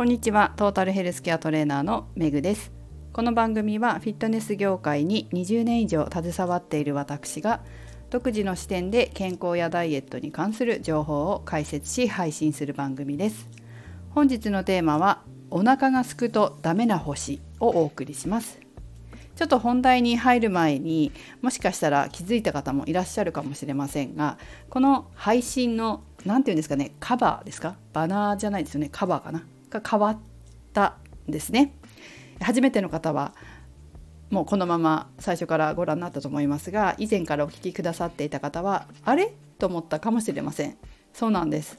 こんにちは。トータルヘルスケアトレーナーのめぐです。この番組はフィットネス業界に20年以上携わっている私が独自の視点で健康やダイエットに関する情報を解説し配信する番組です。本日のテーマはお腹がすくとダメな星をお送りします。ちょっと本題に入る前にもしかしたら気づいた方もいらっしゃるかもしれませんがこの配信の何て言うんですかねカバーですか？バナーじゃないですよね。カバーかな？が変わったんですね。初めての方はもうこのまま最初からご覧になったと思いますが以前からお聞きくださっていた方はあれ？と思ったかもしれません。そうなんです。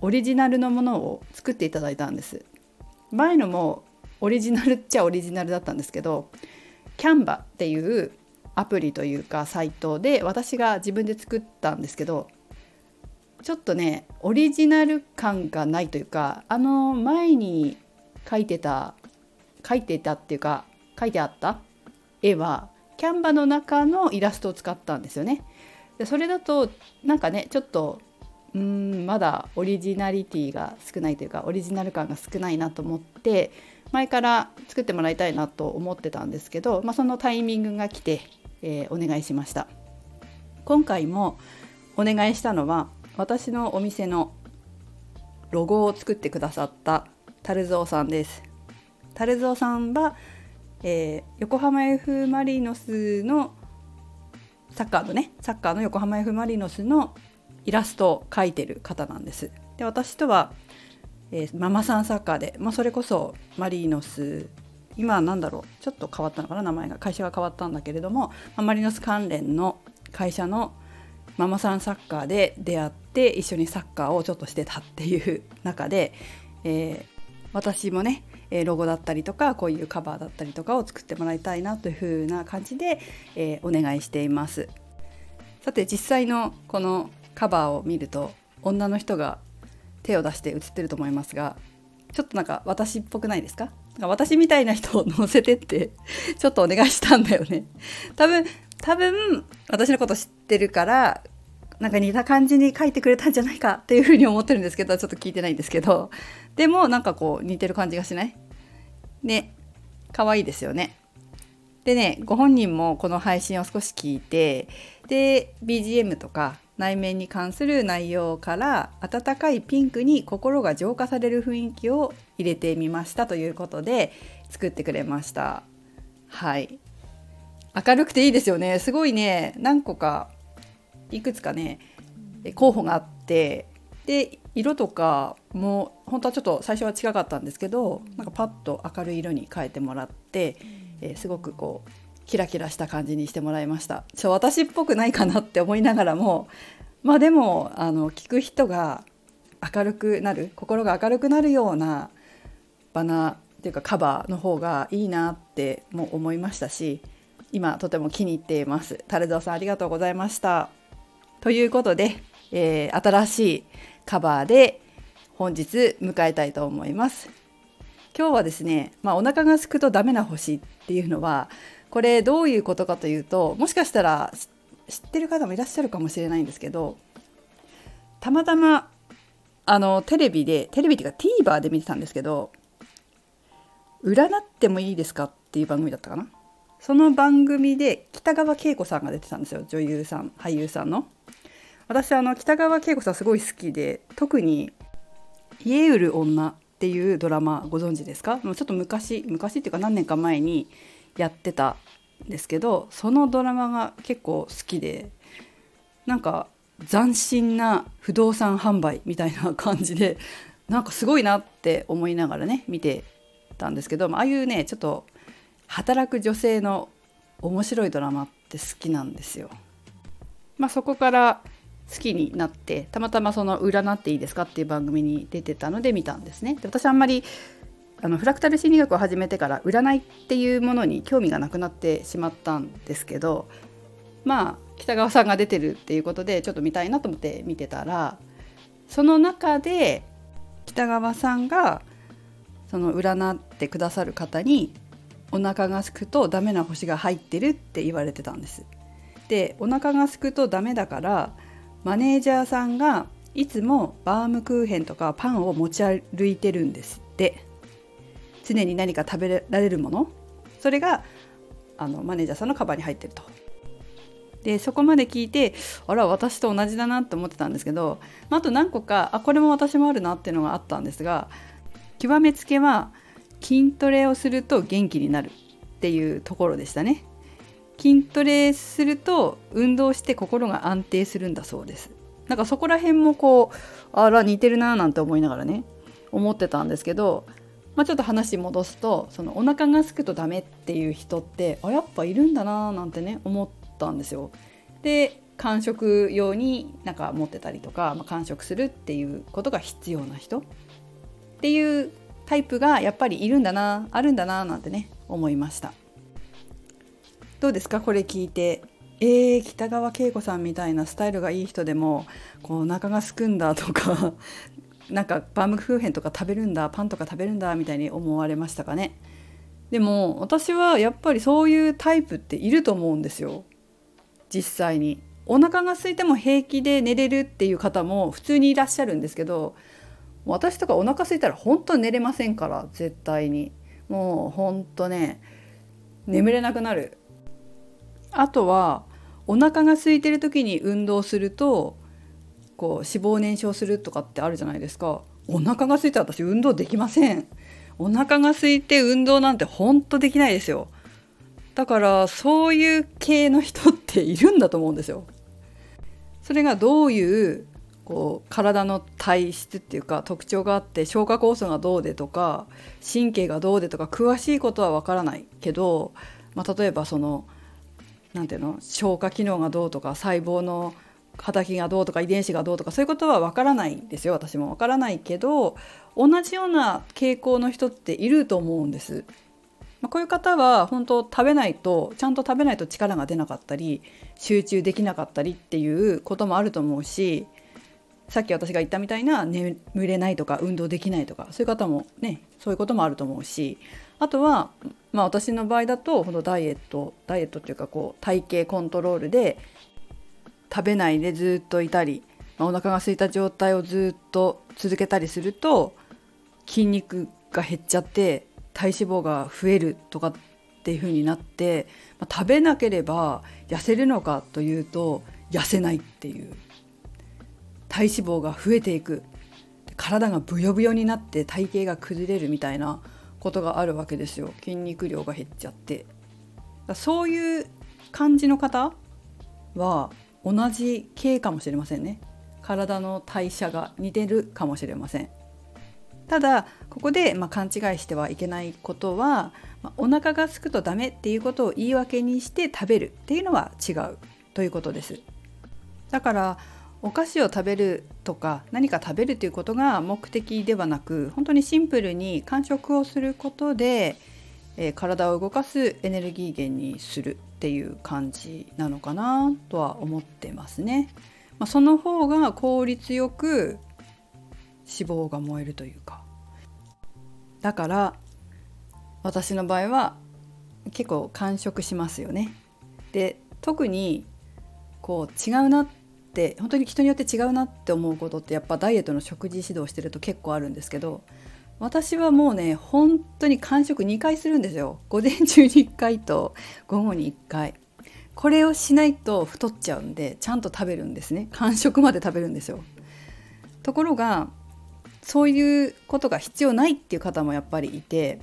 オリジナルのものを作っていただいたんです。前のもオリジナルっちゃオリジナルだったんですけどキャンバっていうアプリというかサイトで私が自分で作ったんですけどちょっとねオリジナル感がないというかあの前に描いてた描いてたっていうか書いてあった絵はキャンバの中のイラストを使ったんですよね。でそれだとなんかねちょっとうんまだオリジナリティが少ないというかオリジナル感が少ないなと思って前から作ってもらいたいなと思ってたんですけど、まあ、そのタイミングが来て、えー、お願いしました今回もお願いしたのは私のお店のロゴを作ってくださった樽蔵さんです。樽蔵さんは、えー、横浜 F・ マリノスのサッカーのね。サッカーの横浜 F・ マリノスのイラストを描いてる方なんです。で私とはえー、ママさんサッカーで、まあ、それこそマリーノス今は何だろうちょっと変わったのかな名前が会社が変わったんだけれども、まあ、マリノス関連の会社のママさんサッカーで出会って一緒にサッカーをちょっとしてたっていう中で、えー、私もねロゴだったりとかこういうカバーだったりとかを作ってもらいたいなというふうな感じで、えー、お願いしています。さて実際のこのカバーを見ると女の人が手を出して写ってると思いますがちょっとなんか私っぽくないですか私みたいな人を乗せてって ちょっとお願いしたんだよね。多分多分私のこと知ってるからなんか似た感じに書いてくれたんじゃないかっていうふうに思ってるんですけどちょっと聞いてないんですけど。でもなんかこう似てる感じがしない？ね可愛いですよね。でねご本人もこの配信を少し聞いてで BGM とか内面に関する内容から温かいピンクに心が浄化される雰囲気を入れてみましたということで作ってくれました。はい。明るくていいですよね。すごいね。何個かいくつかね候補があってで色とかも本当はちょっと最初は違かったんですけどなんかパッと明るい色に変えてもらって、えー、すごくこうキラキラした感じにしてもらいました。ちょ私っぽくないかなって思いながらもまあでもあの聞く人が明るくなる心が明るくなるようなバナーっていうかカバーの方がいいなっても思いましたし今とても気に入っています。樽蔵さんありがとうございました。ということで、えー、新しいカバーで本日迎えたいと思います今日はですね、まあ、お腹が空くとダメな星っていうのはこれどういうことかというともしかしたら知ってる方もいらっしゃるかもしれないんですけどたまたまあのテレビでテレビっていうか TVer で見てたんですけど「占ってもいいですか?」っていう番組だったかなその番組で北川景子さんが出てたんですよ女優さん俳優さんの。私あの北川景子さんすごい好きで特に「家売る女」っていうドラマご存知ですか？もうちょっと昔昔っていうか何年か前にやってたんですけどそのドラマが結構好きでなんか斬新な不動産販売みたいな感じでなんかすごいなって思いながらね見てたんですけどああいうねちょっと働く女性の面白いドラマって好きなんですよ。まあ、そこから好きになってたまたまその「占っていいですか?」っていう番組に出てたので見たんですね。で私あんまりあのフラクタル心理学を始めてから占いっていうものに興味がなくなってしまったんですけどまあ北川さんが出てるっていうことでちょっと見たいなと思って見てたらその中で北川さんがその占ってくださる方にお腹がすくとダメな星が入ってるって言われてたんです。でお腹がすくとダメだからマネージャーさんがいつもバームクーヘンとかパンを持ち歩いてるんですって常に何か食べられるもの？それがあのマネージャーさんのカバンに入ってると。でそこまで聞いてあら私と同じだなって思ってたんですけど、まあ、あと何個かあこれも私もあるなっていうのがあったんですが極めつけは筋トレをすると元気になるっていうところでしたね。筋トレすると運動して心が安定するんだそうです。なんかそこら辺もこうあら似てるなーなんて思いながらね思ってたんですけど、まあ、ちょっと話戻すとそのお腹が空くとダメっていう人ってあやっぱいるんだなーなんてね思ったんですよ。で間食用になんか持ってたりとか、まあ、間食するっていうことが必要な人っていうタイプがやっぱりいるんだなあるんだななんてね思いました。どうですか？これ聞いて。えー、北川景子さんみたいなスタイルがいい人でもこうお腹がすくんだとか なんかバームクーヘンとか食べるんだパンとか食べるんだみたいに思われましたかね？でも私はやっぱりそういうタイプっていると思うんですよ。実際に。お腹が空いても平気で寝れるっていう方も普通にいらっしゃるんですけど私とかお腹空いたら本当寝れませんから絶対に。もう本当ね眠れなくなる。あとはお腹が空いてる時に運動するとこう脂肪燃焼するとかってあるじゃないですか。お腹が空いたら私運動できません。お腹が空いて運動なんてほんとできないですよ。だからそういう系の人っているんだと思うんですよ。それがどういうこう体の体質っていうか特徴があって消化酵素がどうでとか神経がどうでとか詳しいことはわからないけど、まあ、例えばその何ていうの消化機能がどうとか細胞の畑がどうとか遺伝子がどうとかそういうことはわからないんですよ私もわからないけど同じような傾向の人っていると思うんです。ま、こういう方は本当食べないとちゃんと食べないと力が出なかったり集中できなかったりっていうこともあると思うしさっき私が言ったみたいな眠れないとか運動できないとかそういう方もねそういうこともあると思うしあとは、まあ、私の場合だとこのダイエットダイエットっていうかこう体型コントロールで食べないでずっといたり、まあ、お腹が空いた状態をずっと続けたりすると筋肉が減っちゃって体脂肪が増えるとかっていう風になって、まあ、食べなければ痩せるのかというと痩せないっていう。体脂肪が増えていく。体がブヨブヨになって体型が崩れるみたいなことがあるわけですよ。筋肉量が減っちゃって。そういう感じの方は同じ系かもしれませんね。体の代謝が似てるかもしれません。ただここで、まあ、勘違いしてはいけないことは、まあ、お腹が空くとダメっていうことを言い訳にして食べるっていうのは違うということです。だからお菓子を食べるとか何か食べるということが目的ではなく本当にシンプルに間食をすることで、えー、体を動かすエネルギー源にするっていう感じなのかなとは思ってますね。まあ、その方が効率よく脂肪が燃えるというかだから私の場合は結構間食しますよね。で特にこう違うなってって本当に人によって違うなって思うことってやっぱダイエットの食事指導してると結構あるんですけど私はもうね本当に間食2回するんですよ。午前中に1回と午後に1回。これをしないと太っちゃうんでちゃんと食べるんですね。間食まで食べるんですよ。ところがそういうことが必要ないっていう方もやっぱりいて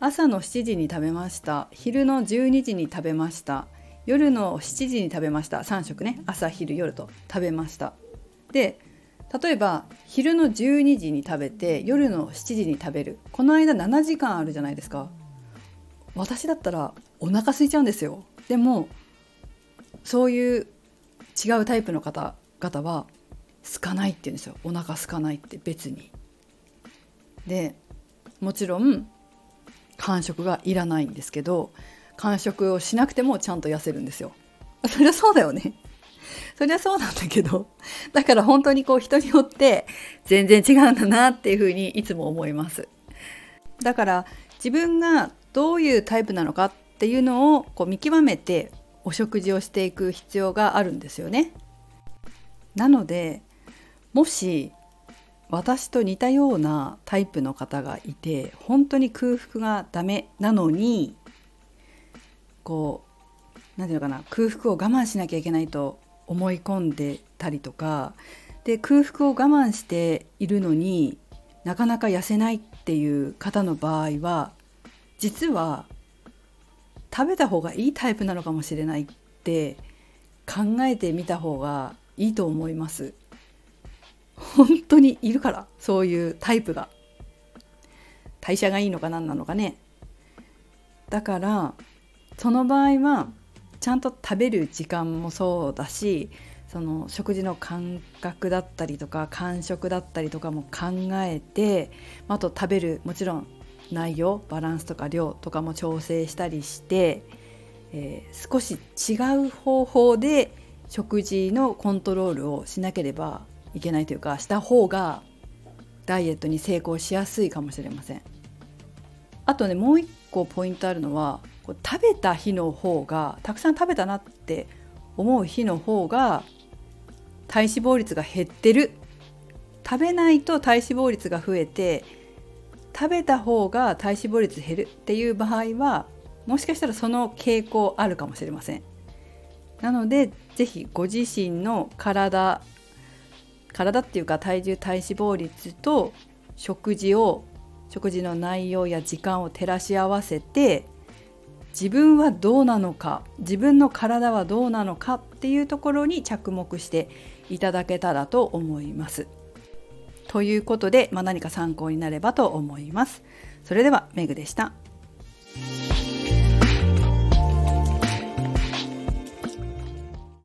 朝の7時に食べました。昼の12時に食べました。夜の7時に食べました。3食ね。朝昼夜と食べました。で例えば昼の12時に食べて夜の7時に食べる。この間7時間あるじゃないですか。私だったらお腹空いちゃうんですよ。でもそういう違うタイプの方々は空かないって言うんですよ。お腹空かないって別に。でもちろん間食がいらないんですけど間食をしなくてもちゃんと痩せるんですよ。そりゃそうだよね。そりゃそうなんだけど、だから本当にこう人によって全然違うんだなっていうふうにいつも思います。だから自分がどういうタイプなのかっていうのをこう見極めてお食事をしていく必要があるんですよね。なのでもし私と似たようなタイプの方がいて本当に空腹がダメなのにこう何て言うのかな空腹を我慢しなきゃいけないと思い込んでたりとかで空腹を我慢しているのになかなか痩せないっていう方の場合は実は食べた方がいいタイプなのかもしれないって考えてみた方がいいと思います。本当にいるからそういうタイプが代謝がいいのか何なのかねだからその場合はちゃんと食べる時間もそうだしその食事の感覚だったりとか感触だったりとかも考えてあと食べるもちろん内容バランスとか量とかも調整したりして、えー、少し違う方法で食事のコントロールをしなければいけないというかした方がダイエットに成功しやすいかもしれません。あとねもう一個ポイントあるのは食べた日の方がたくさん食べたなって思う日の方が体脂肪率が減ってる食べないと体脂肪率が増えて食べた方が体脂肪率減るっていう場合はもしかしたらその傾向あるかもしれません。なので是非ご自身の体体っていうか体重体脂肪率と食事を食事の内容や時間を照らし合わせて自分はどうなのか自分の体はどうなのかっていうところに着目していただけたらと思います。ということで、まあ、何か参考になればと思います。それではメグでした。